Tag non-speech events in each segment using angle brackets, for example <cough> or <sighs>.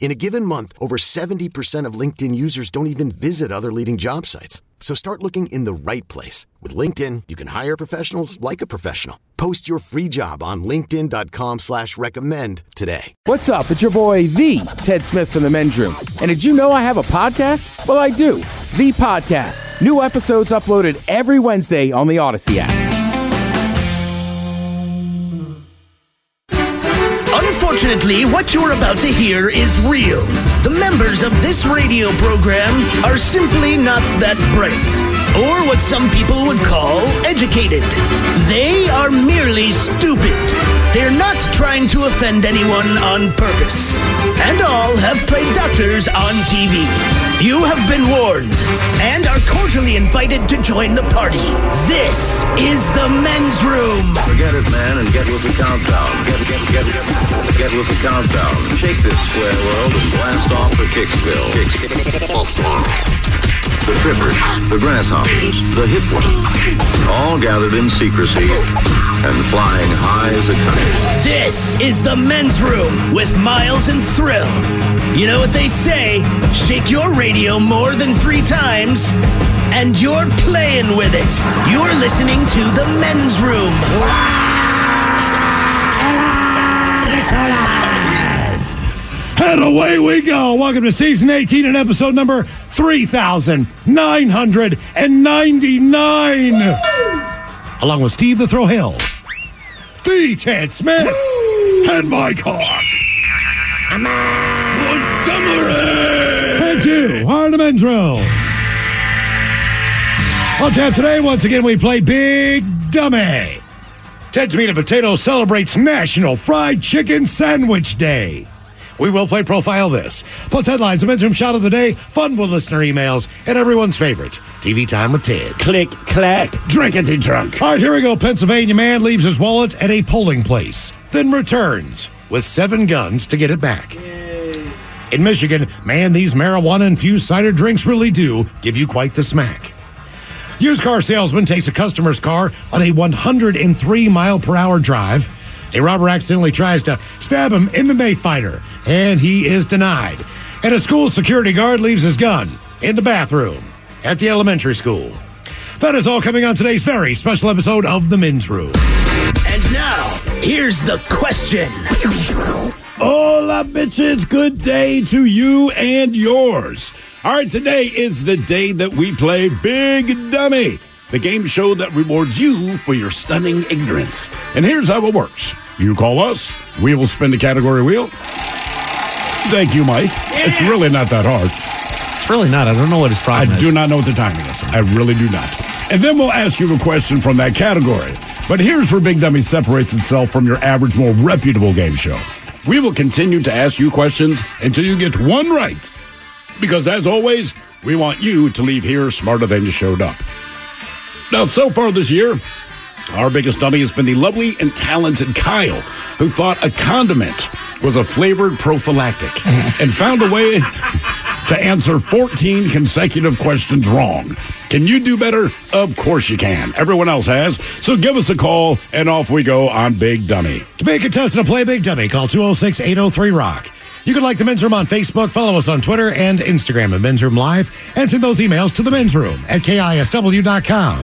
In a given month, over 70% of LinkedIn users don't even visit other leading job sites. So start looking in the right place. With LinkedIn, you can hire professionals like a professional. Post your free job on linkedin.com slash recommend today. What's up? It's your boy, The Ted Smith from the Men's Room. And did you know I have a podcast? Well, I do. The Podcast. New episodes uploaded every Wednesday on the Audacy app. Unfortunately, what you're about to hear is real. The members of this radio program are simply not that bright, or what some people would call educated. They are merely stupid. They're not trying to offend anyone on purpose. And all have played doctors on TV. You have been warned and are cordially invited to join the party. This is the men's room. Forget it, man, and get with the countdown. Get, get, get, get, get with the countdown. Shake this square world and blast off for Kicksville. The trippers, the grasshoppers, the hip ones, all gathered in secrecy and flying high as a kite. This is the men's room with Miles and Thrill. You know what they say shake your radio more than three times, and you're playing with it. You're listening to the men's room. And away we go. Welcome to season 18 and episode number 3,999. Along with Steve the Throw Hill, the Ted Smith, and Mike Hawk. Montgomery! And you are the. On tap today, once again, we play Big Dummy. Ted's Meat and Potatoes celebrates National Fried Chicken Sandwich Day. We will play Profile This, plus headlines, a men's room shot of the day, fun with listener emails, and everyone's favorite, TV Time with Ted. Click, clack, drinkity drunk. All right, here we go. Pennsylvania man leaves his wallet at a polling place, then returns with seven guns to get it back. In Michigan, man, these marijuana infused cider drinks really do give you quite the smack. Used car salesman takes a customer's car on a 103 mile per hour drive. A robber accidentally tries to stab him in MMA fighter, and he is denied. And a school security guard leaves his gun in the bathroom at the elementary school. That is all coming on today's very special episode of The Men's Room. And now, here's the question. Hola, bitches. Good day to you and yours. All right, today is the day that we play Big Dummy, the game show that rewards you for your stunning ignorance. And here's how it works you call us, we will spin the category wheel. Thank you, Mike. It's really not that hard. It's really not. I don't know what his I problem is. do not know what the timing is. I really do not. And then we'll ask you a question from that category. But here's where Big Dummy separates itself from your average, more reputable game show. We will continue to ask you questions until you get one right. Because as always, we want you to leave here smarter than you showed up. Now, so far this year, our biggest dummy has been the lovely and talented Kyle, who thought a condiment was a flavored prophylactic <laughs> and found a way to answer 14 consecutive questions wrong. Can you do better? Of course you can. Everyone else has. So give us a call, and off we go on Big Dummy. To be a contestant to play Big Dummy, call 206 803 Rock. You can like the Men's Room on Facebook, follow us on Twitter and Instagram at Men's Room Live, and send those emails to the Men's Room at KISW.com.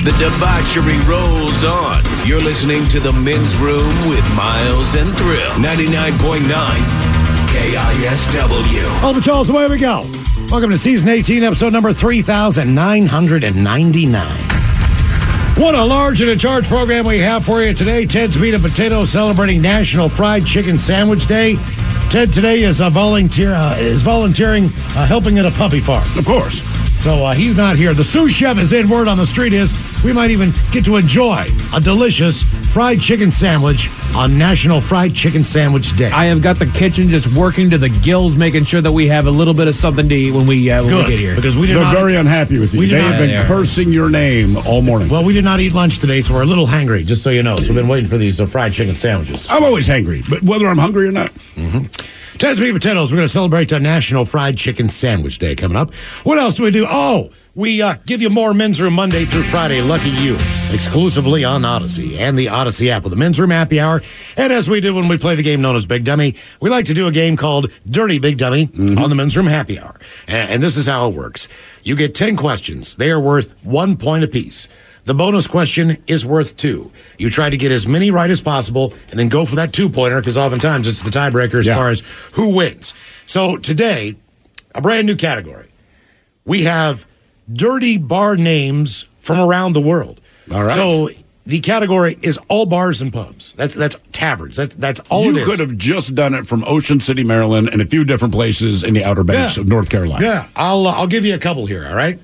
The debauchery rolls on. You're listening to the men's room with Miles and Thrill. 99.9 KISW. All the Charles, away we go. Welcome to season 18, episode number 3999. What a large and in charge program we have for you today. Ted's Meat and Potatoes celebrating National Fried Chicken Sandwich Day. Ted today is a volunteer uh, is volunteering uh, helping at a puppy farm. Of course. So uh, he's not here. The sous chef is in. Word on the street is we might even get to enjoy a delicious fried chicken sandwich on National Fried Chicken Sandwich Day. I have got the kitchen just working to the gills, making sure that we have a little bit of something to eat when we uh, when Good, we get here. because we did They're not. very unhappy with you. We did They not- have been Yeah, they cursing your name all morning. well, we did not eat lunch today, so we're a little hangry. Just so you know, so we've been waiting for these uh, fried chicken sandwiches. I'm always hangry, but whether I'm hungry or not. Ted's Meat and Potatoes. We're going to celebrate uh, National Fried Chicken Sandwich Day coming up. What else do we do? Oh, we uh, give you more Men's Room Monday through Friday. Lucky you. Exclusively on Audacy and the Audacy app with the Men's Room Happy Hour. And as we do when we play the game known as Big Dummy, we like to do a game called Dirty Big Dummy on the Men's Room Happy Hour. And, and this is how it works. You get 10 questions. They are worth one point apiece. The bonus question is worth two. You try to get as many right as possible and then go for that two pointer because oftentimes it's the tiebreaker as Yeah. far as who wins. So today, a brand new category. We have dirty bar names from around the world. All right. So the category is all bars and pubs. That's that's taverns. That, that's all you it is. could have just done it from Ocean City, Maryland, and a few different places in the Outer Banks Yeah. of North Carolina. Yeah, I'll uh, I'll give you a couple here. All right.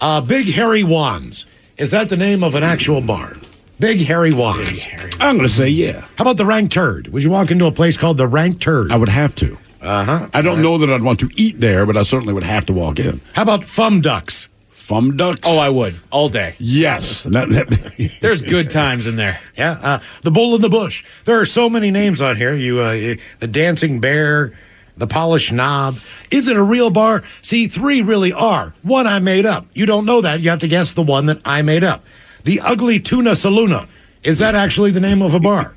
Uh, Big Harry Wands. Is that the name of an actual bar? Big Harry Wands. I'm going to say yeah. How about the Rank Turd? Would you walk into a place called the Rank Turd? I would have to. Uh huh. I don't know that I'd want to eat there, but I certainly would have to walk in. How about Fum Ducks? Fum Ducks? oh, I would all day. yes. <laughs> <laughs> There's good times in there. Yeah, uh, the Bull in the Bush. There are so many names on here. You, uh, the Dancing Bear, the Polished Knob. Is it a real bar? See, three really are. One I made up. You don't know that. You have to guess the one that I made up. The Ugly Tuna Saluna. Is that actually the name of a bar?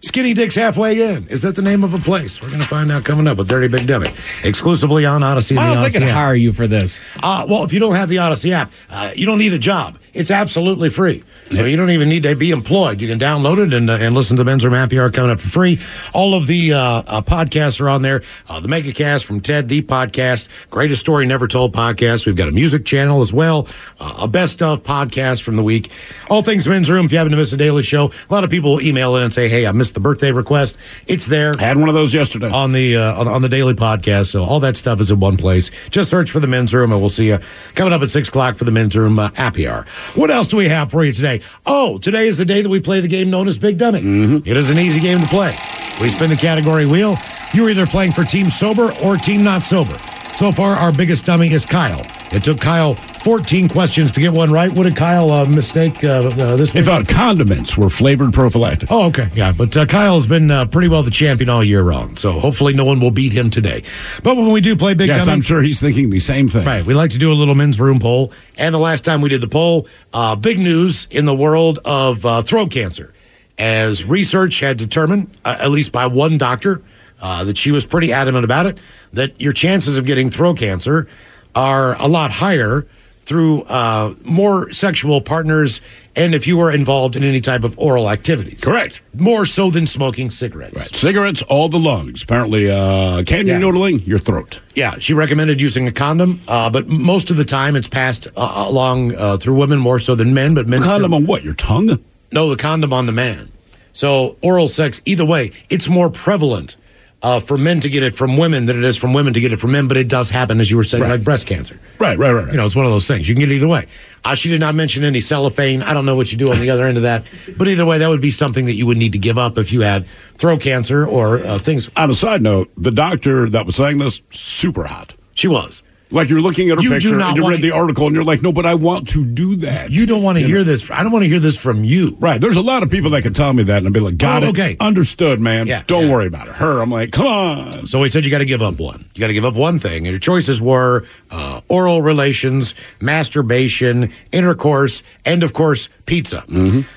Skinny Dick's Halfway In. Is that the name of a place? We're going to find out coming up with Dirty Big Dummy. Exclusively on Audacy and the Miles, I Audacy could app. hire you for this. Uh, well, if you don't have the Audacy app, uh, you don't need a job. It's absolutely free. So you don't even need to be employed. You can download it and, uh, and listen to Men's Room Happy Hour coming up for free. All of the uh, uh, podcasts are on there. Uh, the Megacast from Ted, the podcast, Greatest Story Never Told podcast. We've got a music channel as well, uh, a best of podcast from the week. All things Men's Room. If you happen to miss a daily show, a lot of people will email in and say, "Hey, I missed the birthday request." It's there I had one of those yesterday. on the uh, on, on the daily podcast. So all that stuff is in one place. Just search for the men's room, and we'll see you coming up at six o'clock for the men's room uh, happy hour. What else do we have for you today? Oh, today is the day that we play the game known as Big Dummy. Mm-hmm. It is an easy game to play. We spin the category wheel. You're either playing for team sober or team not sober. So far, our biggest dummy is Kyle. It took Kyle 14 questions to get one right. What did Kyle uh, mistake uh, uh, this They week? thought condiments were flavored prophylactic. Oh, okay. Yeah, but uh, Kyle's been uh, pretty well the champion all year round, so hopefully no one will beat him today. But when we do play Big Yes, Dummy, I'm sure he's thinking the same thing. Right. We like to do a little men's room poll. And the last time we did the poll, uh, big news in the world of uh, throat cancer. As research had determined, uh, at least by one doctor, uh, that she was pretty adamant about it, that your chances of getting throat cancer are a lot higher through uh, more sexual partners and if you were involved in any type of oral activities. Correct. More so than smoking cigarettes. Right. Cigarettes, all the lungs. Apparently, uh, candy Yeah. noodling, your throat. Yeah, she recommended using a condom, uh, but most of the time it's passed uh, along uh, through women more so than men. But men Condom still- on what? Your tongue? no, the condom on the man. So oral sex, either way, it's more prevalent uh, for men to get it from women than it is from women to get it from men. But it does happen, as you were saying, Right. like breast cancer. Right, right, right. right. You know, it's one of those things. You can get it either way. Uh, she did not mention any cellophane. I don't know what you do on the other end of that. But either way, that would be something that you would need to give up if you had throat cancer or uh, things. On a side note, the doctor that was saying this, super hot. She was. Like you're looking at her You do picture not and you read the article and you're like, no, but I want to do that. You don't want to hear this. I don't want to hear this from you. Right. There's a lot of people that can tell me that and I'll be like, got Oh, it. okay. Understood, man. Yeah, don't yeah. worry about it. Her, I'm like, come on. So he said you got to give up one. You got to give up one thing. And your choices were uh, oral relations, masturbation, intercourse, and of course, pizza.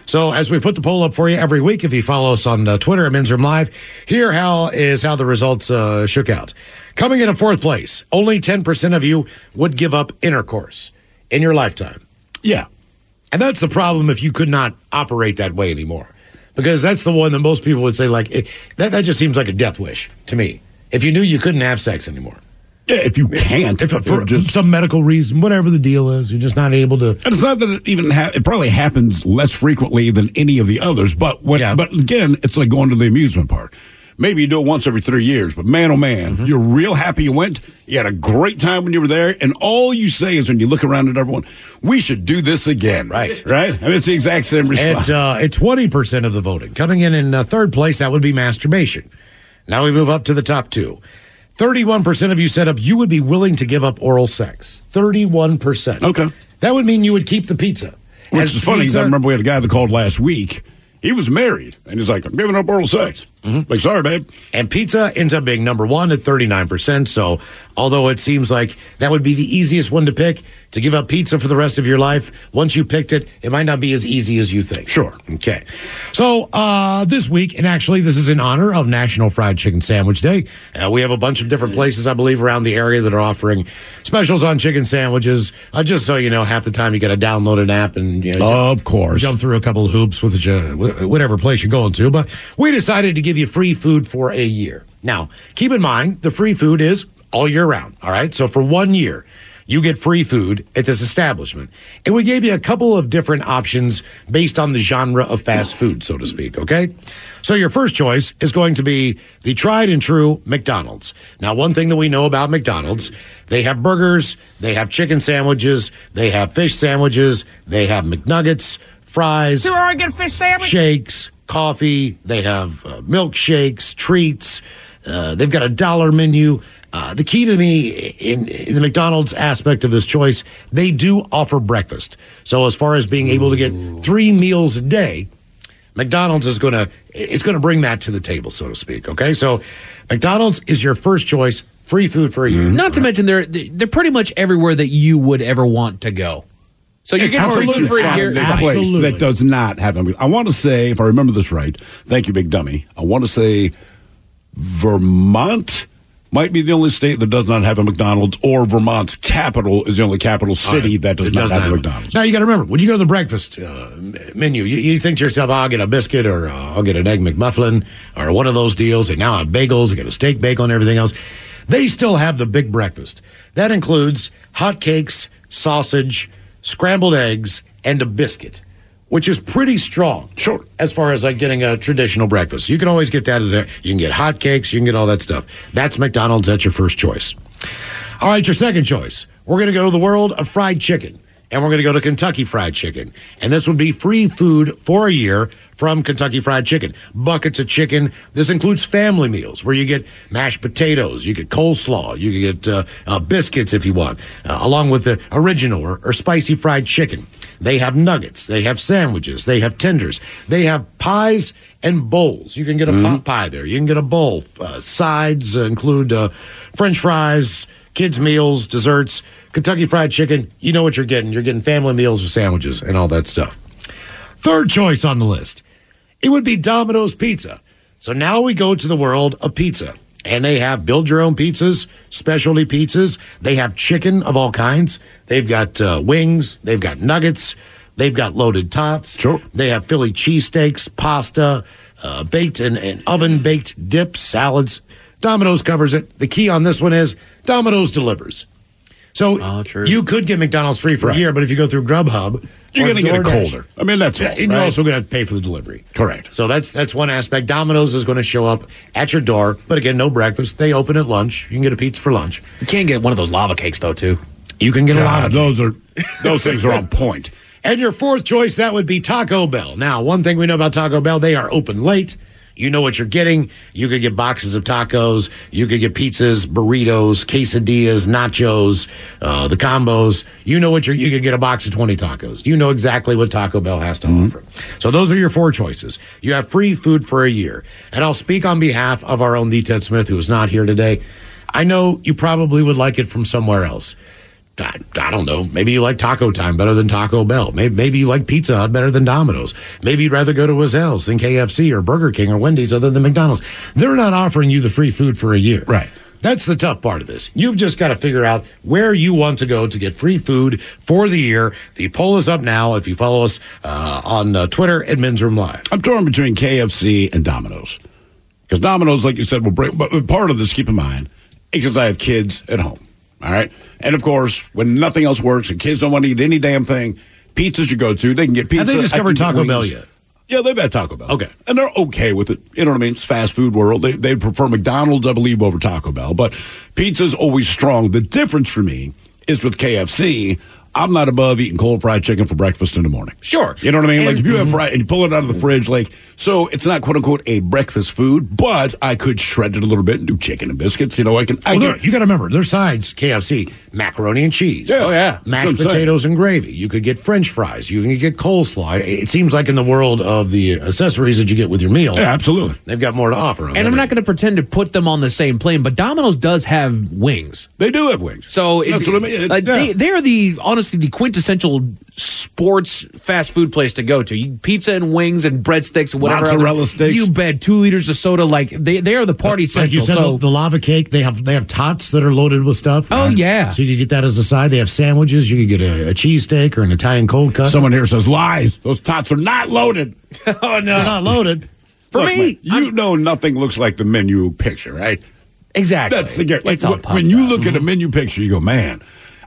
So as we put the poll up for you every week, if you follow us on uh, Twitter at Men's Room Live, here how is how the results uh, shook out. Coming in at fourth place, only 10% of you would give up intercourse in your lifetime. Yeah. And that's the problem if you could not operate that way anymore. Because that's the one that most people would say, like, it, that, that just seems like a death wish to me. If you knew you couldn't have sex anymore. Yeah, if you can't, If for just some medical reason, whatever the deal is, you're just not able to. And it's not that it even ha- it probably happens less frequently than any of the others, but what, Yeah. but again, it's like going to the amusement park. Maybe you do it once every three years, but man, oh man, Mm-hmm. you're real happy you went. You had a great time when you were there, and all you say is when you look around at everyone, "We should do this again." Right. <laughs> right. I mean, it's the exact same response. At, uh, at 20% of the voting. Coming in in uh, third place, that would be masturbation. Now we move up to the top two. 31% of you said up you would be willing to give up oral sex. 31%. Okay. That would mean you would keep the pizza. Which As is funny because I remember we had a guy that called last week. He was married, and he's like, "I'm giving up oral sex." Mm-hmm. Like, sorry, babe. And pizza ends up being number one at 39%. So, although it seems like that would be the easiest one to pick, to give up pizza for the rest of your life, once you picked it, it might not be as easy as you think. Sure. Okay. So, uh, this week, and actually, this is in honor of National Fried Chicken Sandwich Day. Uh, we have a bunch of different places, I believe, around the area that are offering specials on chicken sandwiches. Uh, just so you know, half the time you got to download an app and, you know, Of course. jump through a couple of hoops with the, uh, whatever place you're going to. But we decided to give you free food for a year. Now, keep in mind, the free food is all year round. All right. So for one year, you get free food at this establishment. And we gave you a couple of different options based on the genre of fast food, so to speak. Okay. So your first choice is going to be the tried and true McDonald's. Now, one thing that we know about McDonald's, they have burgers, they have chicken sandwiches, they have fish sandwiches, they have McNuggets, fries, Do I get a fish sandwich? shakes, coffee. They have uh, milkshakes, treats. Uh, they've got a dollar menu. Uh, the key to me in, in the McDonald's aspect of this choice, they do offer breakfast. So as far as being able to get three meals a day, McDonald's is going to it's going to bring that to the table, so to speak. Okay, so McDonald's is your first choice, free food for a year. Not to mention they're they're pretty much everywhere that you would ever want to go. So you're It's getting free hard food for a find year. a place Absolutely. that does not have them. I want to say, if I remember this right, thank you, Big Dummy. I want to say Vermont might be the only state that does not have a McDonald's, or Vermont's capital is the only capital city that does It not doesn't have a. McDonald's. Now you got to remember when you go to the breakfast uh, menu, you, you think to yourself, oh, "I'll get a biscuit, or uh, I'll get an egg McMuffin, or one of those deals." And now I have bagels, I get a steak bagel, and everything else. They still have the big breakfast that includes hot cakes, sausage, scrambled eggs, and a biscuit, which is pretty strong. Sure. As far as like getting a traditional breakfast, you can always get that. There. You can get hot cakes, you can get all that stuff. That's McDonald's. That's your first choice. All right, your second choice. We're going to go to the world of fried chicken. And we're going to go to Kentucky Fried Chicken. And this would be free food for a year from Kentucky Fried Chicken. Buckets of chicken. This includes family meals where you get mashed potatoes, you get coleslaw, you get uh, uh, biscuits if you want, uh, along with the original or, or spicy fried chicken. They have nuggets, they have sandwiches, they have tenders, they have pies and bowls. You can get a pot pie there. You can get a bowl. Uh, sides uh, include uh, French fries, kids' meals, desserts, Kentucky Fried Chicken. You know what you're getting. You're getting family meals or sandwiches and all that stuff. Third choice on the list, it would be Domino's Pizza. So now we go to the world of pizza. And they have build your own pizzas, specialty pizzas. They have chicken of all kinds. They've got uh, wings. They've got nuggets. They've got loaded tots. Sure. They have Philly cheesesteaks, pasta, uh, baked and, and oven baked dips, salads. Domino's covers it. The key on this one is Domino's delivers. So ah, you could get McDonald's free for Right. a year, but if you go through Grubhub, You're going to get it DoorDash- colder. I mean, that's yeah, all, and you're also going to pay for the delivery. Correct. So that's that's one aspect. Domino's is going to show up at your door, but again, no breakfast. They open at lunch. You can get a pizza for lunch. You can't get one of those lava cakes though, too. You can get a lot God, of those are <laughs> those things are on point. And your fourth choice, that would be Taco Bell. Now, one thing we know about Taco Bell, they are open late. You know what you're getting. You could get boxes of tacos. You could get pizzas, burritos, quesadillas, nachos, uh, the combos. You know what you're, you could get a box of 20 tacos. You know exactly what Taco Bell has to offer. So those are your four choices. You have free food for a year. And I'll speak on behalf of our own D. Ted Smith, who is not here today. I know you probably would like it from somewhere else. I, I don't know. Maybe you like Taco Time better than Taco Bell. Maybe, maybe you like Pizza Hut better than Domino's. Maybe you'd rather go to Ezell's than KFC or Burger King or Wendy's other than McDonald's. They're not offering you the free food for a year. Right. That's the tough part of this. You've just got to figure out where you want to go to get free food for the year. The poll is up now. If you follow us uh, on uh, Twitter at Men's Room Live. I'm torn between KFC and Domino's. Because Domino's, like you said, will break. But but part of this, keep in mind, because I have kids at home. All right. And of course, when nothing else works and kids don't want to eat any damn thing, pizza's your go to. They can get pizza. Have they discovered Taco Bell yet? Yeah, they've had Taco Bell. Okay. And they're okay with it. You know what I mean? It's fast food world. They, they prefer McDonald's, I believe, over Taco Bell. But pizza's always strong. The difference for me is with KFC, I'm not above eating cold fried chicken for breakfast in the morning. Sure. You know what I mean? like if you have mm-hmm. fried and you pull it out of the fridge, like so it's not quote unquote a breakfast food, but I could shred it a little bit and do chicken and biscuits. You know, I can. I Well, can you got to remember, their sides, KFC, macaroni and cheese. Yeah. Oh, yeah. Mashed That's saying. potatoes and gravy. You could get french fries. You can get coleslaw. It seems like in the world of the accessories that you get with your meal, Yeah, absolutely. they've got more to offer. And I'm not going to pretend to put them on the same plane, but Domino's does have wings. They do have wings. So That's what I mean. Uh, it's- like, they, they are the honestly the quintessential sports fast food place to go to. You, pizza and wings and breadsticks and whatever. Mozzarella other- sticks. You bet. Two liters of soda. Like they, they are the party like central. you said, so the, the lava cake. They have they have tots that are loaded with stuff. Oh, yeah. so you could get that as a side. They have sandwiches. You could get a, a cheesesteak or an Italian cold cut. Someone here says lies. Those tots are not loaded. <laughs> oh no, They're not loaded. For Look, me, man, you know nothing looks like the menu picture, right? exactly. That's the like It's all when you up. look at a mm-hmm. menu picture, you go, man,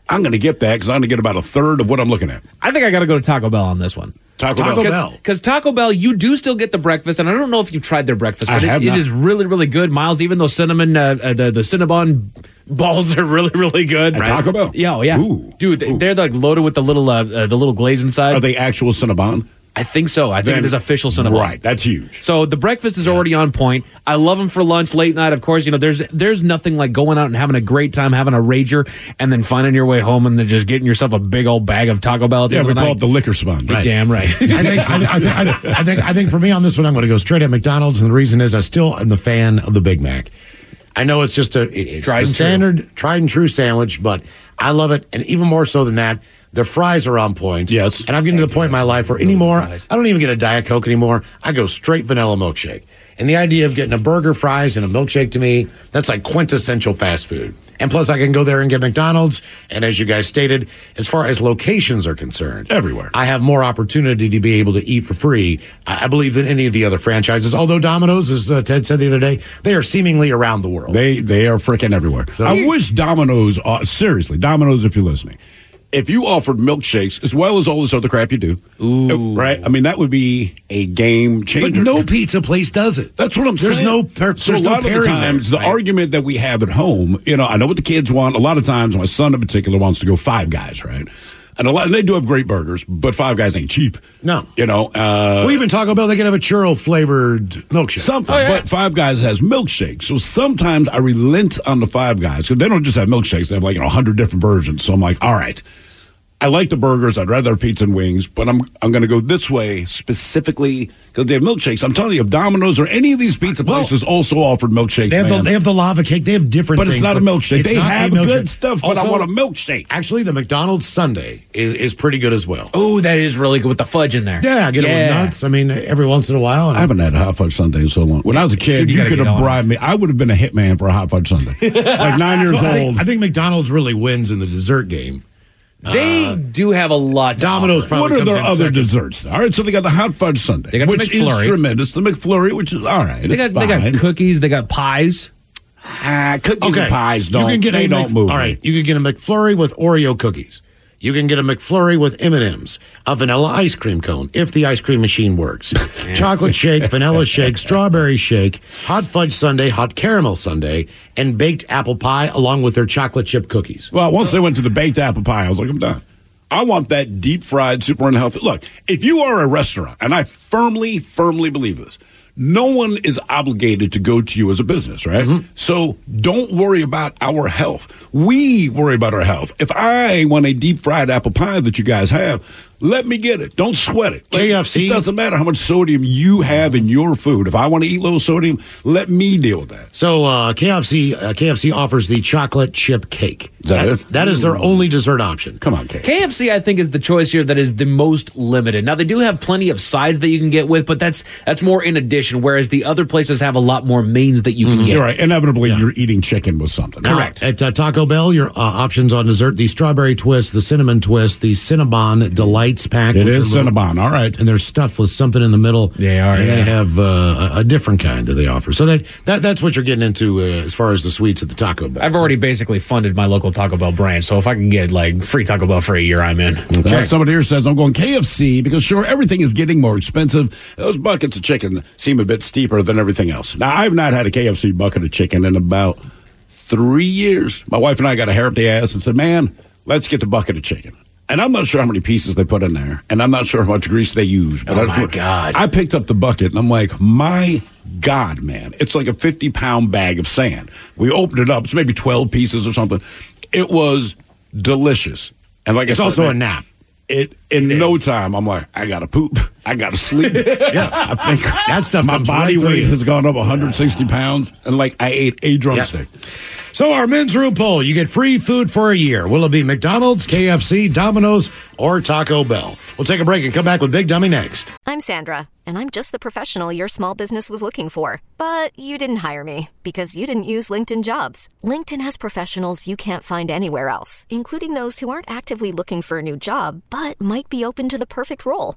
I'm going to get that because I'm going to get about a third of what I'm looking at. I think I got to go to Taco Bell on this one. Taco, Taco Bell. Bell. Because Taco Bell, you do still get the breakfast, and I don't know if you've tried their breakfast, I but it- have it not. is really, really good. Miles, even though cinnamon, uh, uh, the the Cinnabon balls <laughs> are really, really good. At Taco Bell? Yeah, oh, yeah, Ooh. dude, they- they're like loaded with the little uh, uh, the little glaze inside. Are they actual Cinnabon? I think so. I think Then- it is official Cinnabon. Right, that's huge. So the breakfast is already on point. I love them for lunch, late night. Of course, you know there's there's nothing like going out and having a great time, having a rager, and then finding your way home and then just getting yourself a big old bag of Taco Bell at the Yeah, end we of the call night. it the liquor sponge. You're Damn right. <laughs> I think, I, I, think, I, think, I think I think for me on this one, I'm going to go straight at McDonald's, and the reason is I still am the fan of the Big Mac. I know it's just a it's Tried and true. standard tried and true sandwich, but I love it, and even more so than that, their fries are on point. Yes. and I've gotten to the point in my life where anymore I don't even get a diet coke anymore. I go straight vanilla milkshake, and the idea of getting a burger, fries, and a milkshake to me that's like quintessential fast food. And plus, I can go there and get McDonald's. And as you guys stated, as far as locations are concerned, Everywhere. I have more opportunity to be able to eat for free, I believe, than any of the other franchises. Although Domino's, as uh, Ted said the other day, they are seemingly around the world. They they are freaking everywhere. I wish Domino's, uh, seriously, Domino's, if you're listening, if you offered milkshakes as well as all this other crap you do, Ooh. right? I mean, that would be a game changer. but no pizza place does it. That's what I'm saying. There's saying. no per- so there's a no lot of the times, there, the right? argument that we have at home, you know, I know what the kids want. A lot of times, my son in particular wants to go Five Guys, right? And a lot, and they do have great burgers, but Five Guys ain't cheap. No. You know, uh, well, even Taco Bell, they can have a churro flavored milkshake. something. Oh, yeah. But Five Guys has milkshakes. So sometimes I relent on the Five Guys because they don't just have milkshakes; they have like you know hundred different versions. So I'm like, all right. I like the burgers. I'd rather have pizza and wings, but I'm I'm going to go this way specifically because they have milkshakes. I'm telling you, if Domino's or any of these pizza Well, places also offered milkshakes, They have, the, they have the lava cake. They have different but it's things. not a milkshake. They have milkshake. good stuff, but I want a milkshake. Actually, the McDonald's sundae is, is pretty good as well. Oh, that is really good with the fudge in there. Yeah, get it with nuts. I mean, every once in a while. I haven't had a hot fudge sundae in so long. When I was a kid, Dude, you you, could have bribed me. I would have been a hitman for a hot fudge sundae, <laughs> like nine years So I, old. think, I think McDonald's really wins in the dessert game. They do have a lot. To Domino's offer. probably what are their in other second. desserts? All right, so they got the hot fudge sundae, They got the which is tremendous. The McFlurry, which is all right. They got it's they got cookies. They got pies. Ah, cookies Okay, and pies don't. you can get they a don't Mc- move. All me. right, you can get a McFlurry with Oreo cookies. You can get a McFlurry with M and M's, a vanilla ice cream cone if the ice cream machine works, <laughs> chocolate shake, vanilla shake, strawberry shake, hot fudge sundae, hot caramel sundae, and baked apple pie along with their chocolate chip cookies. Well, once they went to the baked apple pie, I was like, I'm done. I want that deep fried, super unhealthy. Look, if you are a restaurant, and I firmly, firmly believe this, no one is obligated to go to you as a business, right? Mm-hmm. So don't worry about our health. We worry about our health. If I want a deep fried apple pie that you guys have, let me get it. Don't sweat it. Like, KFC? It doesn't matter how much sodium you have in your food. If I want to eat low sodium, let me deal with that. So uh, KFC uh, KFC offers the chocolate chip cake. Is that it? that is their only dessert option. Come on, Kate. KFC, I think, is the choice here that is the most limited. Now they do have plenty of sides that you can get with, but that's that's more in addition. Whereas the other places have a lot more mains that you can get. You're right. Inevitably, you're eating chicken with something. Now, Correct. At uh, Taco Bell, your uh, options on dessert: the strawberry twist, the cinnamon twist, the Cinnabon delights pack. It which little- Cinnabon. All right. and they're stuffed with something in the middle. They are, And yeah. they have uh, a, a different kind that they offer. So that, that that's what you're getting into uh, as far as the sweets at the Taco Bell. I've already basically funded my local Taco Bell branch, so if I can get like free Taco Bell for a year, I'm in. Uh, somebody here says I'm going KFC because sure everything is getting more expensive. Those buckets of chicken seem a bit steeper than everything else. Now I've not had a KFC bucket of chicken in about three years. My wife and I got a hair up the ass and said, "Man, let's get the bucket of chicken." And I'm not sure how many pieces they put in there, and I'm not sure how much grease they use. But Oh, I my God. I picked up the bucket and I'm like, my God, man, it's like a 50 pound bag of sand. We opened it up; it's maybe 12 pieces or something. It was delicious, and like It's I said, also a nap. it in no time, I'm like, I gotta poop. I gotta sleep. <laughs> yeah, I think That stuff My body right weight has gone up 160 pounds, and like I ate a drumstick. So our men's room poll: you get free food for a year. Will it be McDonald's, KFC, Domino's, or Taco Bell? We'll take a break and come back with Big Dummy next. I'm Sandra, and I'm just the professional your small business was looking for. But you didn't hire me because you didn't use LinkedIn jobs. LinkedIn has professionals you can't find anywhere else, including those who aren't actively looking for a new job but might be open to the perfect role,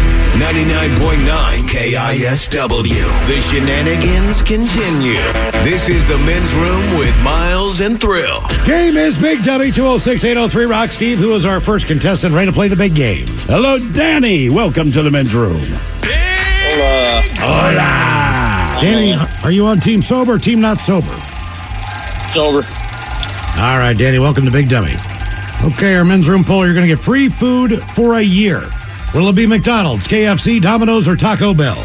99.9 KISW. The shenanigans continue. This is the men's room with Miles and Thrill. Game is Big Dummy 206 803 Rock Steve, who is our first contestant, ready to play the big game. Hello, Danny. Welcome to the men's room. Hola. Danny, are you on team sober or team not sober? Sober. All right, Danny, welcome to Big Dummy. Okay, our men's room poll, you're going to get free food for a year. Will it be McDonald's, KFC, Domino's, or Taco Bell?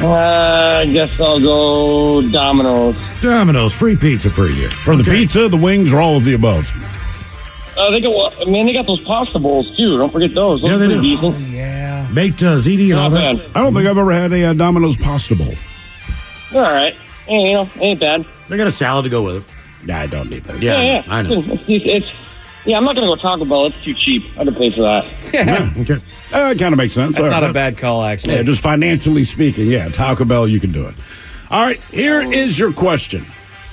Uh, I guess I'll go Domino's. Domino's, free pizza for a year. For the pizza, the wings, or all of the above? Uh, they got, I mean, they got those pasta bowls too. Don't forget those. Those Yeah, are they pretty do. decent. Baked uh, ziti and all Not that. bad. I don't think I've ever had a uh, Domino's pasta bowl. All right. Hey, you know, ain't bad. They got a salad to go with it. Yeah, I don't need that. Yeah, yeah. I know. It's, it's, it's- yeah, I'm not gonna go Taco Bell. It's too cheap. I had to pay for that. Yeah, okay. Uh, it kind of makes sense. That's All not right. a bad call, actually. Yeah, just financially speaking, yeah, Taco Bell, you can do it. All right, here is your question.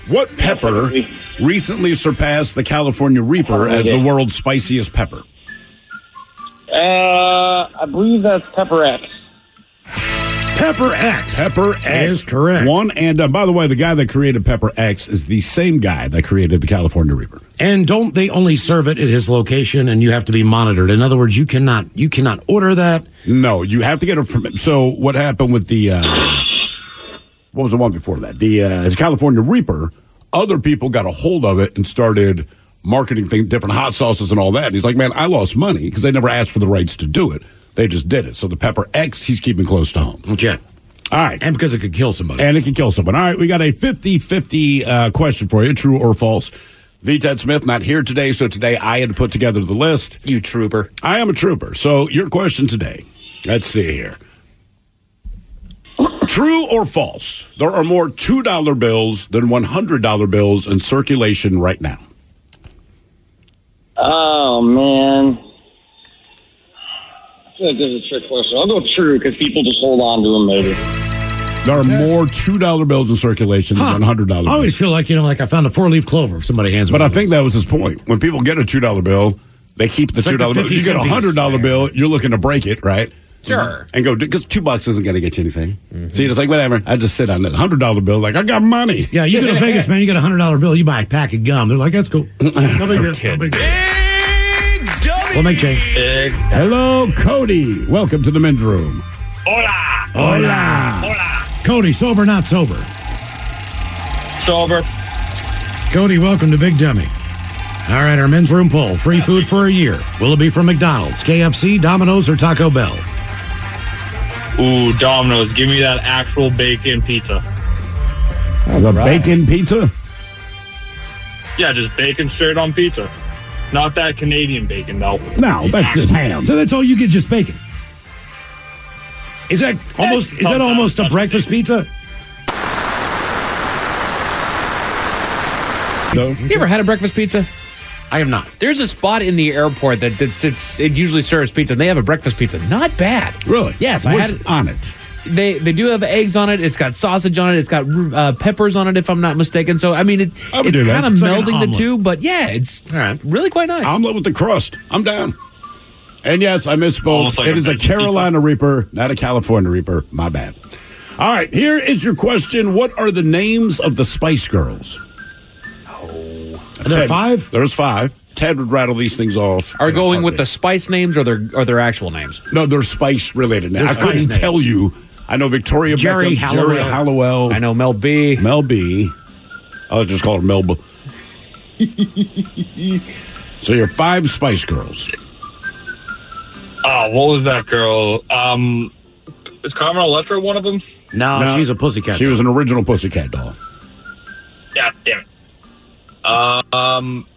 What pepper recently surpassed the California Reaper as the world's spiciest pepper? Uh, I believe that's Pepper X. Pepper X. Pepper X is correct. One, and uh, by the way, the guy that created Pepper X is the same guy that created the California Reaper. And don't they only serve it at his location, and you have to be monitored? In other words, you cannot you cannot order that. No, you have to get it from. So what happened with the? Uh, what was the one before that? The uh, California Reaper. Other people got a hold of it and started marketing things, different hot sauces and all that. And he's like, man, I lost money because they never asked for the rights to do it. They just did it. So the Pepper X, he's keeping close to home. Okay. All right. And because it could kill somebody. And it can kill someone. All right, we got a 50 50 uh, question for you true or false. V. Ted Smith not here today, so today I had to put together the list. You trooper. I am a trooper. So your question today. Let's see here. True or false? There are more $2 bills than $100 bills in circulation right now. Oh man. I feel like this is a trick question. I'll go true because people just hold on to them. Maybe. There are more $2 bills in circulation Huh. than $100 bills. I always feel like you know, like I found a four leaf clover. If somebody hands me. But I one of think that was his point. When people get a two dollar bill, they keep the It's two like the dollar bill. 50 You get a cent hundred dollar bill, you're looking to break it, right? Sure. Uh-huh. And go because two bucks isn't going to get you anything. See, it's like whatever. I just sit on that hundred dollar bill, like I got money. Yeah, you go to Vegas, man. You get a hundred dollar bill. You buy a pack of gum. They're like, that's cool. <laughs> No big deal. No big deal. We'll make change. Uh, Hello, Cody. Welcome to the men's room. Hola. Hola. Hola. Cody, sober, not sober. Sober. Cody, welcome to Big Dummy. All right, our men's room poll. Free food for a year. Will it be from McDonald's, KFC, Domino's, or Taco Bell? Ooh, Domino's. Give me that actual bacon pizza. Uh, the bacon pizza. Yeah, just bacon straight on pizza. Not that Canadian bacon though. No, that's just ham. So that's all you get, just bacon. Is that almost? Is that almost a breakfast pizza? No. You ever had a breakfast pizza? I have not. There's a spot in the airport that, that sits. It usually serves pizza, and they have a breakfast pizza. Not bad. Really? Yes, I What's had it. on it? They they do have eggs on it. It's got sausage on it. It's got uh, peppers on it, if I'm not mistaken. So I mean, it, I it's kind of It's like melding the two. But yeah, it's All right. really quite nice. Omelet with the crust. I'm down. And yes, I misspoke. Almost like it a is a veggie pizza. Carolina Reaper, not a California Reaper. My bad. All right, here is your question. What are the names of the Spice Girls? Are there five? There's five. Ted would rattle these things off. Are going with the spice names or their or their actual names? No, they're spice related names. They're I couldn't names. tell you. I know Victoria Jerry Beckham, Halliwell. Geri Halliwell, I know Mel B. Mel B. I'll just call her Melba. <laughs> so you're five Spice Girls. Oh, what was that girl? Um, is Carmen Electra one of them? No, No. she's a pussycat. She was an original Pussycat doll. Yeah, damn it. Um,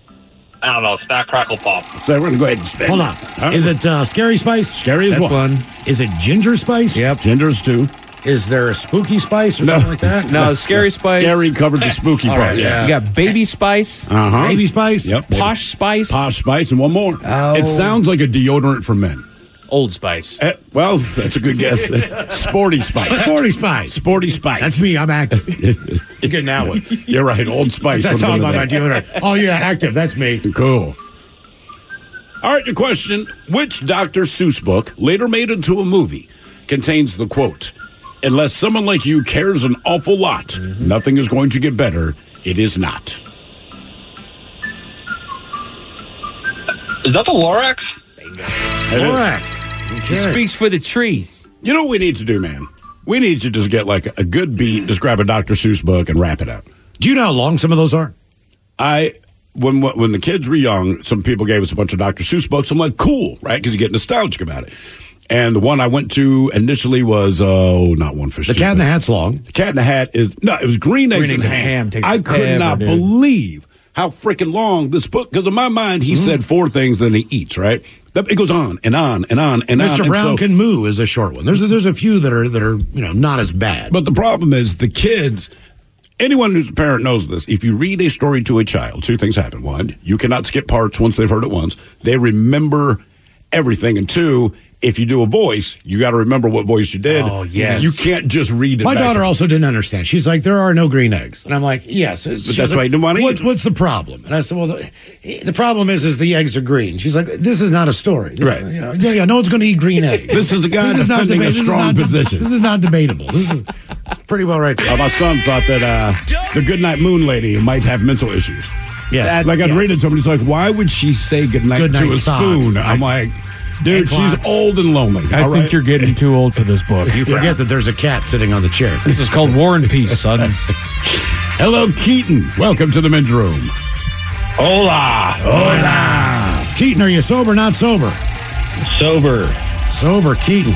I don't know. Snack Crackle Pop. So we're gonna go ahead and spin. Hold on. Huh? Is it uh, Scary Spice? scary as That's one? one. Is it Ginger Spice? Yep. Ginger's too. Is there a Spooky Spice or No. something like that? No, Scary Spice. Scary covered the spooky All part. right, yeah. You got Baby Spice, Uh huh. Baby Spice? Yep. Posh Spice, Posh Spice, and one more. Oh. It sounds like a deodorant for men. Old Spice. Eh, well, that's a good guess. <laughs> Sporty Spice. Sporty Spice. Sporty Spice. That's me. I'm active. <laughs> You're getting that one. You're right. Old Spice. That's would've how I'm been on my there. deodorant. Oh, yeah, active. That's me. Cool. All right, your question. Which Dr. Seuss book, later made into a movie, contains the quote, Unless someone like you cares an awful lot, nothing is going to get better. It is not. Is that the Lorax? It is. Lorax. He speaks for the trees. You know what we need to do, man? We need to just get like a good beat, just grab a Dr. Seuss book and wrap it up. Do you know how long some of those are? I when when the kids were young, some people gave us a bunch of Dr. Seuss books. I'm like, cool, right? Because you get nostalgic about it. And the one I went to initially was oh, not one for The Cat in the Hat's long. The Cat in the Hat is no, it was Green Eggs, Green and Eggs and Ham. Ham takes I could forever, not dude. believe how freaking long this book. Because in my mind, he mm-hmm. said four things, then he eats. Right? It goes on and on and on and on. Mr. Brown so- Can Moo is a short one. There's a, there's a few that are that are you know not as bad. But the problem is the kids. Anyone who's a parent knows this. If you read a story to a child, two things happen. One, you cannot skip parts once they've heard it once. They remember everything. And two, if you do a voice, you got to remember what voice you did. Oh, yes. You can't just read it. My back. daughter also didn't understand. She's like, "There are no green eggs," and I'm like, "Yes." But that's why you don't wanna eat What's, the problem? And I said, "Well, the, the problem is, is the eggs are green." She's like, "This is not a story, This- Right. you know, yeah, yeah, no one's going to eat green eggs. <laughs> This is the guy This is not defending a deba- this is strong not position. This is not debatable. This is pretty well right there. Uh, my son thought that uh, the Goodnight Moon lady might have mental issues. Yes. like I'd Yes. read it to him. He's like, "Why would she say goodnight, Goodnight to a socks. spoon?" I'm I- like, "Dude, And she's clocks. old and lonely." I all think right? you're getting too old for this book. You forget that there's a cat sitting on the chair. This is called War and Peace, son. <laughs> Hello, Keaton. Welcome to the men's room. Hola. Hola. Keaton, are you sober? Not sober? Sober. Sober, Keaton.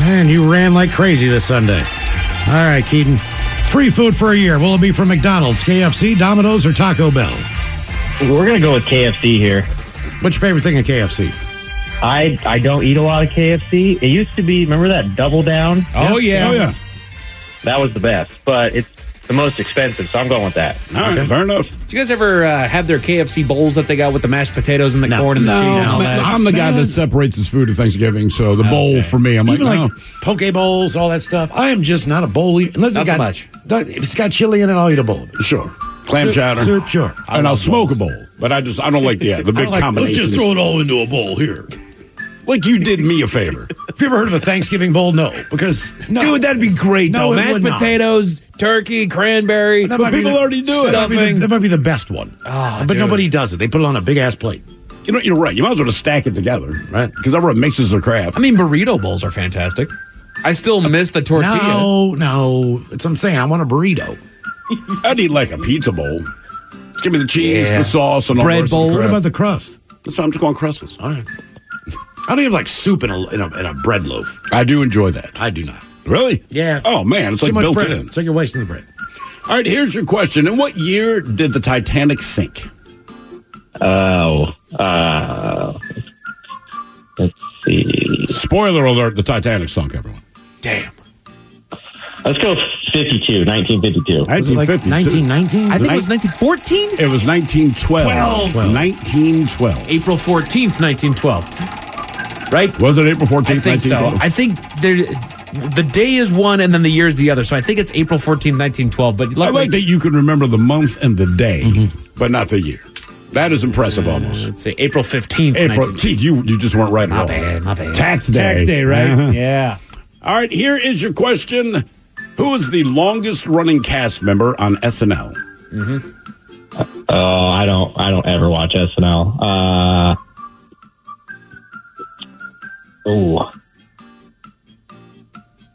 Man, you ran like crazy this Sunday. All right, Keaton. Free food for a year. Will it be from McDonald's, KFC, Domino's, or Taco Bell? We're gonna go with KFC here. What's your favorite thing at KFC? I I don't eat a lot of KFC. It used to be. Remember that Double Down? Oh, yeah. Oh yeah. That was the best, but it's the most expensive, so I'm going with that. All right, fair enough. Did you guys ever uh, have their KFC bowls that they got with the mashed potatoes and the No. corn and the No, cheese and all man, that? I'm the guy that separates his food at Thanksgiving. So the bowl for me, I'm like, Even no. like poke bowls, all that stuff. I am just not a bowl eater. Unless Not it's so got, much. If it's got chili in it, I'll eat a bowl of it. sure, clam chowder, soup, sure. I and I'll love smoke bowls. a bowl. But I just I don't like the yeah, the <laughs> big don't like- combination. Let's just throw it all into a bowl here. Like you did me a favor. Have you ever heard of a Thanksgiving bowl? No, because no. Dude, that'd be great, No, though. Mashed would not. potatoes, turkey, cranberry. That But people the- already do it. That might, be the, that might be the best one. Oh, but dude. nobody does it. They put it on a big ass plate. You know, you're right. You might as well just stack it together, Right. Because everyone mixes their crap. I mean, burrito bowls are fantastic. I still miss the tortilla. No, no. That's what I'm saying. I want a burrito. <laughs> I'd eat like a pizza bowl. Just give me the cheese, Yeah. the sauce, and all Bread the rest bowl. What about the crust? That's why I'm just going crustless. All right. I don't even like soup in a, in a in a bread loaf. I do enjoy that. I do not. Really? Yeah. Oh man, it's Too like much built bread. in. It's like you're wasting the bread. All right, here's your question. In what year did the Titanic sink? Oh, uh, let's see. Spoiler alert: the Titanic sunk. Everyone. Damn. Let's go 52, 1952. Was it like 1919? I think it was 1914? It was 1912. 12. 1912. April 14th, 1912. Right? Was it April 14th, I think so. I think there, the day is one and then the year is the other. So I think it's April 14th, 1912. But I like that you can remember the month and the day, Mm-hmm. but not the year. That is impressive, almost. let's say April 15th, April. 1912. See, you you just weren't right My all. bad, my bad. Tax day. Tax day, right? Uh-huh. Yeah. All right, here is your question. Who is the longest running cast member on SNL? Oh, I don't. I don't ever watch SNL. Uh, oh,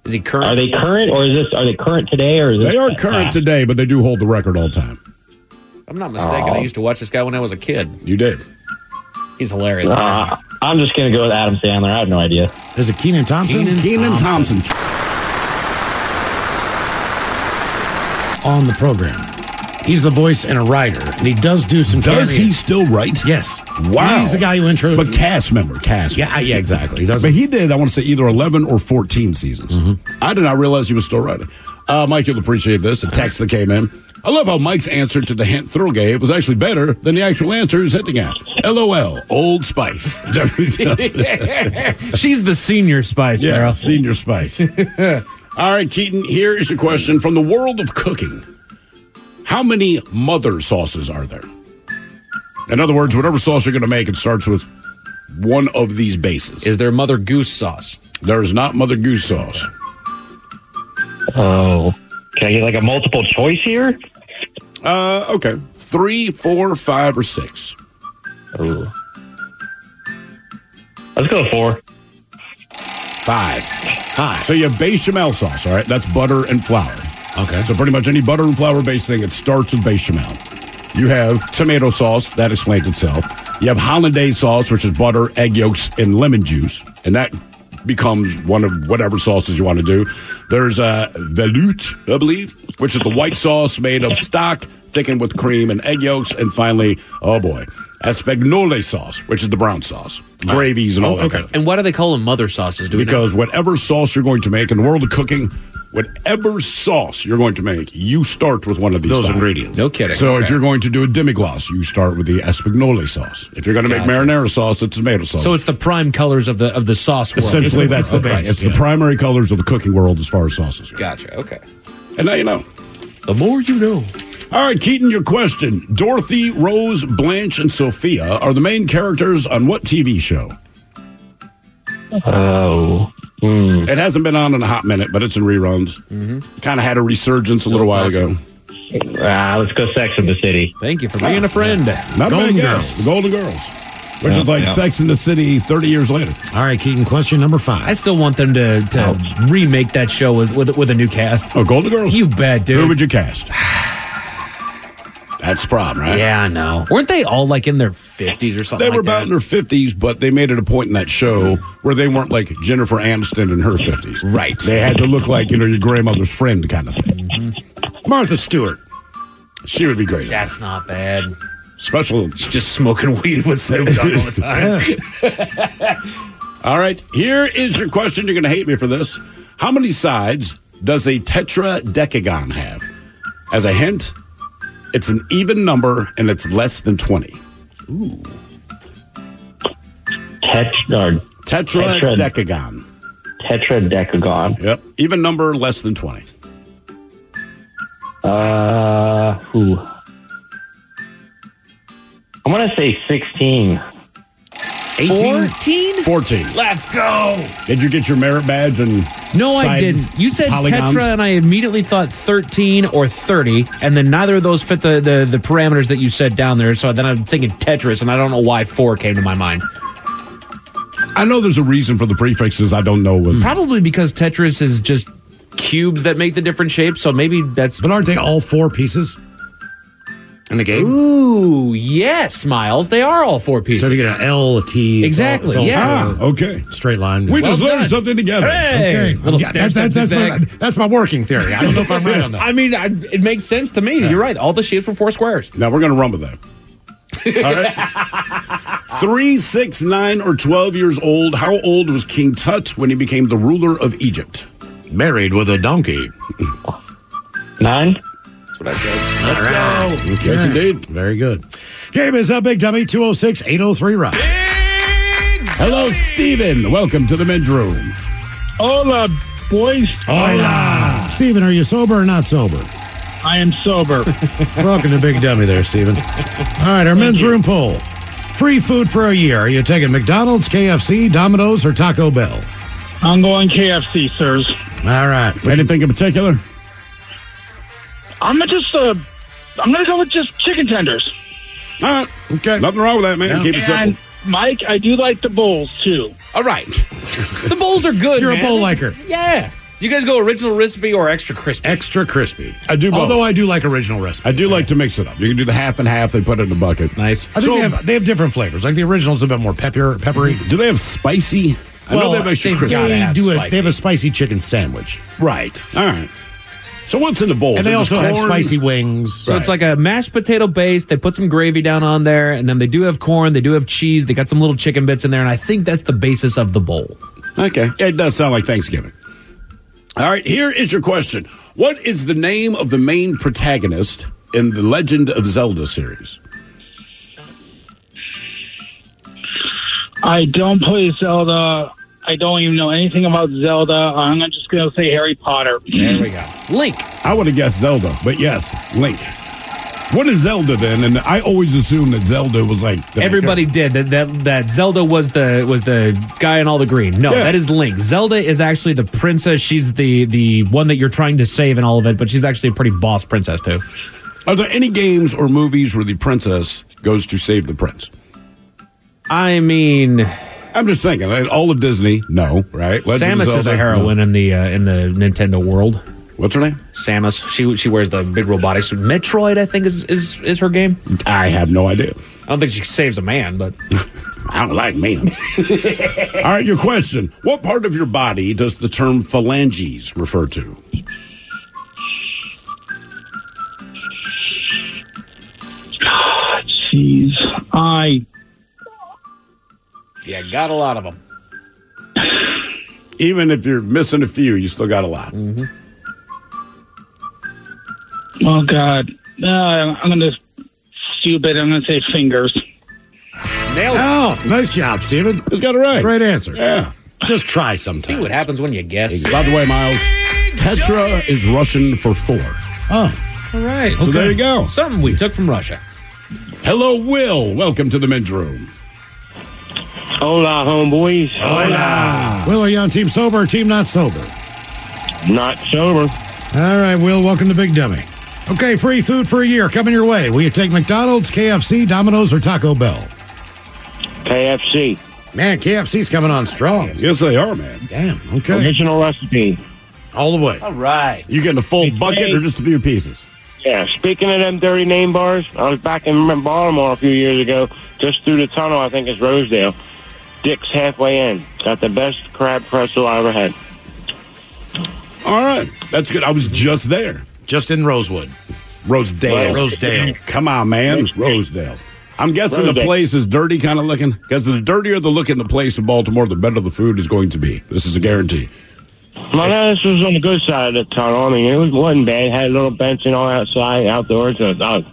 Is he current? are they current or is this? Are they current today or is this They are current past? today, but they do hold the record all time. I'm not mistaken. I used to watch this guy when I was a kid. You did. He's hilarious. Uh, I'm just gonna go with Adam Sandler. I have no idea. Is it Kenan Thompson? Kenan Keenan Thompson. on the program. He's the voice and a writer, and he does do some. Does he still write? Yes. Wow. He's the guy who intro. But cast member, cast. yeah, yeah, exactly. He does. But he did, I want to say, either 11 or 14 seasons. Mm-hmm. I did not realize he was still writing. Uh, Mike, you'll appreciate this. A text that came in. I love how Mike's answer to the hint Thrill gave was actually better than the actual answer he was hinting at. LOL, Old Spice. <laughs> <laughs> She's the senior spice, yeah, senior spice. <laughs> All right, Keaton, here is a question. From the world of cooking, how many mother sauces are there? In other words, whatever sauce you're going to make, it starts with one of these bases. Is there Mother Goose sauce? There is not Mother Goose sauce. Oh, can I get like a multiple choice here? Uh, okay. Three, four, five, or six. Ooh. Let's go four. Five. Hi. So you have bechamel sauce, all right? That's butter and flour. Okay. So pretty much any butter and flour based thing, it starts with bechamel. You have tomato sauce, that explains itself. You have hollandaise sauce, which is butter, egg yolks, and lemon juice, and that becomes one of whatever sauces you want to do. There's uh, a veloute, I believe, which is the white sauce made of stock thickened with cream and egg yolks, and finally, oh boy, espagnole sauce, which is the brown sauce, gravies and all oh, that kind of. And why do they call them mother sauces? Do we know? Because whatever sauce you're going to make in the world of cooking, whatever sauce you're going to make, you start with one of these Those five. ingredients. No kidding. So if you're going to do a demi-glace, you start with the Espagnole sauce. If you're going to make Gotcha. marinara sauce, it's tomato sauce. So it's the prime colors of the of the sauce world. Essentially, that's the Okay. base. It's the primary colors of the cooking world as far as sauces go. Gotcha. Okay. And now you know. The more you know. All right, Keaton, your question. Dorothy, Rose, Blanche, and Sophia are the main characters on what TV show? Oh. It hasn't been on in a hot minute, but it's in reruns. Mm-hmm. Kind of had a resurgence a little while ago. Ah, let's go Sex in the City. Thank you for being a friend. Not Golden bad. Girls. The Golden Girls. Which Yeah, is like yeah. Sex in the City 30 years later. All right, Keaton, question number five. I still want them to, to remake that show with, with with a new cast. Oh, Golden Girls? You bet, dude. Who would you cast? <sighs> <sighs> That's the problem, right? Yeah, I know. Weren't they all like in their fifties or something? They were like about that? in their 50s, but they made it a point in that show where they weren't like Jennifer Aniston in her 50s. Right. They had to look like, you know, your grandmother's friend kind of thing. Mm-hmm. Martha Stewart. She would be great. That's not bad. Special. Just smoking weed with Snoop Dogg all the <laughs> time. <laughs> All right. Here is your question. You're going to hate me for this. How many sides does a tetradecagon have? As a hint, it's an even number and it's less than 20. Tet- or Tetradecagon. tetradecagon. Yep. Even number, less than 20. Uh, who? I'm gonna say 16. 14? 14. Let's go. Did you get your merit badge and No, I didn't. You said polygons? Tetra, and I immediately thought 13 or 30, and then neither of those fit the, the, the parameters that you said down there. So then I'm thinking Tetris, and I don't know why 4 came to my mind. I know there's a reason for the prefixes. I don't know. What, hmm. Probably because Tetris is just cubes that make the different shapes, so maybe that's. But aren't they all four pieces in the game? Ooh, yes, Miles. They are all four pieces. So you get an L, a T. it's all- Exactly, it's all yes. Ah, okay. Straight line. We Well just learned done. something together. Hey, Okay. little Yeah, step, that- that's, my, that's my working theory. I don't know if I'm right on that. <laughs> I mean, I, it makes sense to me. You're right. All the shapes were four squares. Now we're going to run with that. All right. Three, six, nine, or 12 years old. How old was King Tut when he became the ruler of Egypt? Married with a donkey. Nine? What I said. Let's go. Yes, indeed. Very good. Game is up, Big Dummy 206 803 Rock. Hello, Steven. Welcome to the men's room. Hola, boys. Hola. Steven, are you sober or not sober? I am sober. <laughs> Welcome to Big Dummy there, Steven. All right, our men's room poll. Free food for a year. Are you taking McDonald's, KFC, Domino's, or Taco Bell? I'm going KFC, sirs. All right. Anything in particular? I'm gonna just uh, I'm gonna go with just chicken tenders. All right. Okay. Nothing wrong with that, man. Yeah. Keep it And simple. Mike, I do like the bowls too. All right. the bowls are good. You're a bowl liker. Yeah. You guys go original recipe or extra crispy? Extra crispy. I do both. Although I do like original recipe. I do like to mix it up. You can do the half and half. They put it in a bucket. Nice. I think So- they, have, they have different flavors. Like the original's a bit more pepper, peppery. Do they have spicy? I know they have extra crispy. They do a, spicy. they have a spicy chicken sandwich. Right. All right. So what's in the bowl? And they it just also have spicy wings. So it's like a mashed potato base. They put some gravy down on there, and then they do have corn. They do have cheese. They got some little chicken bits in there, and I think that's the basis of the bowl. Okay. It does sound like Thanksgiving. All right, here is your question. What is the name of the main protagonist in the Legend of Zelda series? I don't play Zelda. I don't even know anything about Zelda. I'm just gonna say Harry Potter. There we go. Link. I would have guessed Zelda, but yes, Link. What is Zelda then? And I always assumed that Zelda was like the Everybody did that, that. That Zelda was the was the guy in all the green. No, Yeah. that is Link. Zelda is actually the princess. She's the the one that you're trying to save in all of it, but she's actually a pretty boss princess too. Are there any games or movies where the princess goes to save the prince? I mean, I'm just thinking, like, all of Disney, no, right? Legend of Samus is a Zelda, heroine in the uh, in the Nintendo world. What's her name? Samus. She she wears the big robotic suit. Metroid, I think, is is is her game. I have no idea. I don't think she saves a man, but <laughs> I don't like men. <laughs> all right, your question. What part of your body does the term phalanges refer to? Jeez, I yeah, got a lot of them. Even if you're missing a few, you still got a lot. Oh God. Uh, I'm gonna stupid. I'm gonna say fingers. Nailed it. Oh, nice job, Steven. He's got it right. Great answer. Yeah. Just try sometimes. See what happens when you guess. By the way, Miles, tetra is Russian for four. Oh. All right. So there you go. Something we took from Russia. Hello, Will. Welcome to the men's room. Hola, homeboys. Hola. Will, are you on team sober or team not sober? Not sober. All right, Will, welcome to Big Dummy. Okay, free food for a year coming your way. Will you take McDonald's, KFC, Domino's, or Taco Bell? KFC. Man, KFC's coming on strong. Yes, they are, man. Damn, okay. Original recipe. All the way. All right. You getting a full bucket or just a few pieces? Yeah, speaking of them dirty name bars, I was back in Baltimore a few years ago, just through the tunnel, I think it's Rosedale. Dick's halfway in. Got the best crab pretzel I ever had. All right. That's good. I was just there. Just in Rosewood. Rosedale. Right, Rosedale. Come on, man. Rosedale. I'm guessing the place is dirty kind of looking. Because the dirtier the look in the place in Baltimore, the better the food is going to be. This is a guarantee. Well, no, this was on the good side of the tunnel. I mean, it was, wasn't bad. Had a little bench and all outside, outdoors, and a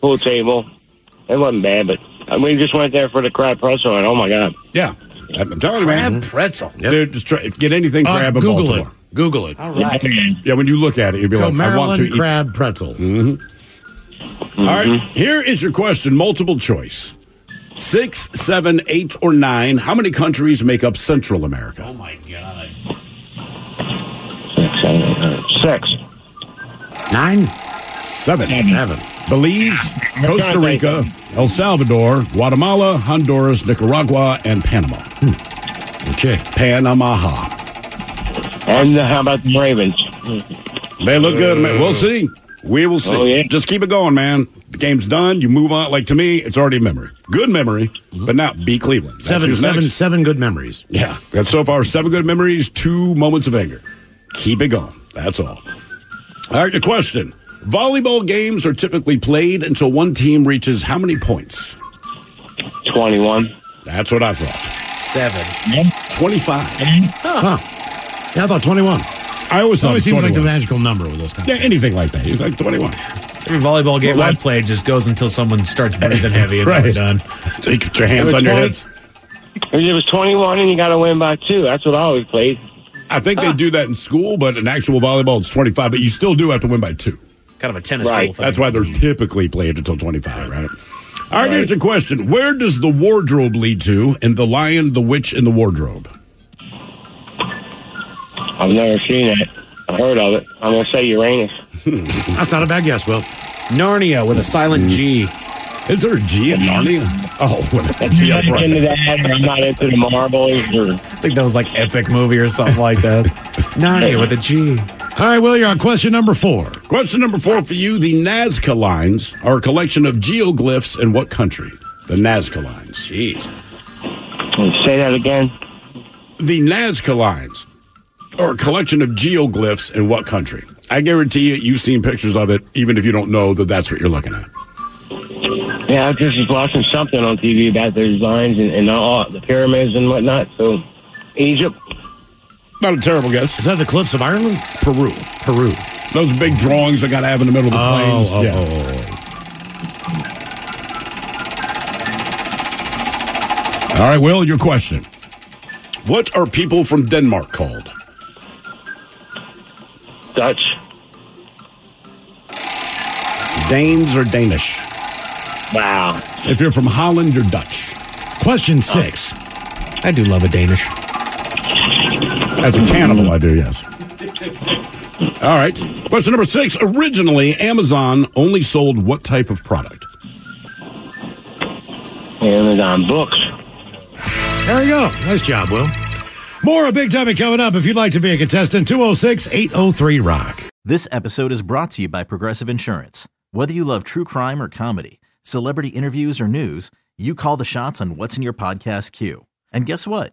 pool table. It wasn't bad, but we just went there for the crab pretzel, and oh my god, Yeah. I'm telling you, man. Crab pretzel. Dude, just try, get anything Uh, crab Google Baltimore. it. Google it. All right. Yeah, when you look at it, you'll be Go like, I want to Maryland eat. crab pretzel. All right, here is your question, multiple choice. Six, seven, eight, or nine. How many countries make up Central America? Oh my god. six, seven, eight, nine, six. Nine? Seven. Seven. Belize, Costa Rica, El Salvador, Guatemala, Honduras, Nicaragua, and Panama. Hmm. Okay. Panama. And how about the Ravens? They look good, man. We'll see. We will see. Oh, yeah. Just keep it going, man. The game's done. You move on. Like to me, it's already memory. Good memory, but now beat Cleveland. That's Seven, seven, next. seven good memories. Yeah. Got so far seven good memories, two moments of anger. Keep it going. That's all. All right, the question. Volleyball games are typically played until one team reaches how many points? 21. That's what I thought. Seven. 25. Huh. Yeah, I thought 21. I always thought always it was seems like the magical number with those kinds Yeah, of anything like that. It's like 21. Every volleyball game I've played just goes until someone starts breathing heavy and Right. we're done. So you put your hands It on your 20 hips. It was 21, and you got to win by two. That's what I always played. I think they do that in school, but in actual volleyball, it's 25, but you still do have to win by two. Kind of a tennis Right. rule thing. That's why they're typically played until 25, right? All right, here's a question. Where does the wardrobe lead to in The Lion, the Witch, and the Wardrobe? I've never seen it. I heard of it. I'm going to say Uranus. <laughs> That's not a bad guess, Will. Narnia with a silent G. Is there a G in Narnia? Oh, <laughs> with a I'm G not into that. I'm not into the marbles. Or, I think that was like epic movie or something like that. <laughs> Narnia with a G. All right, Will, you're on question number four. Question number four for you. The Nazca lines are a collection of geoglyphs in what country? The Nazca lines. Jeez. say that again. The Nazca lines are a collection of geoglyphs in what country? I guarantee you, you've seen pictures of it, even if you don't know that that's what you're looking at. Yeah, I just was watching something on TV about those lines and, and all the pyramids and whatnot. So, Egypt. Not a terrible guess. Is that the cliffs of Ireland? Peru. Peru. Those big drawings I got to have in the middle of the Oh, plains. oh, yeah. Oh, oh, All right, Will, your question. What are people from Denmark called? Dutch. Danes or Danish? Wow. If you're from Holland, you're Dutch. Question six. Oh. I do love a Danish. As a cannibal, I do, yes. <laughs> All right. Question number six. Originally, Amazon only sold what type of product? Amazon books. There you go. Nice job, Will. More of Big Dummy coming up. If you'd like to be a contestant, 206 803 Rock. This episode is brought to you by Progressive Insurance. Whether you love true crime or comedy, celebrity interviews or news, you call the shots on what's in your podcast queue. And guess what?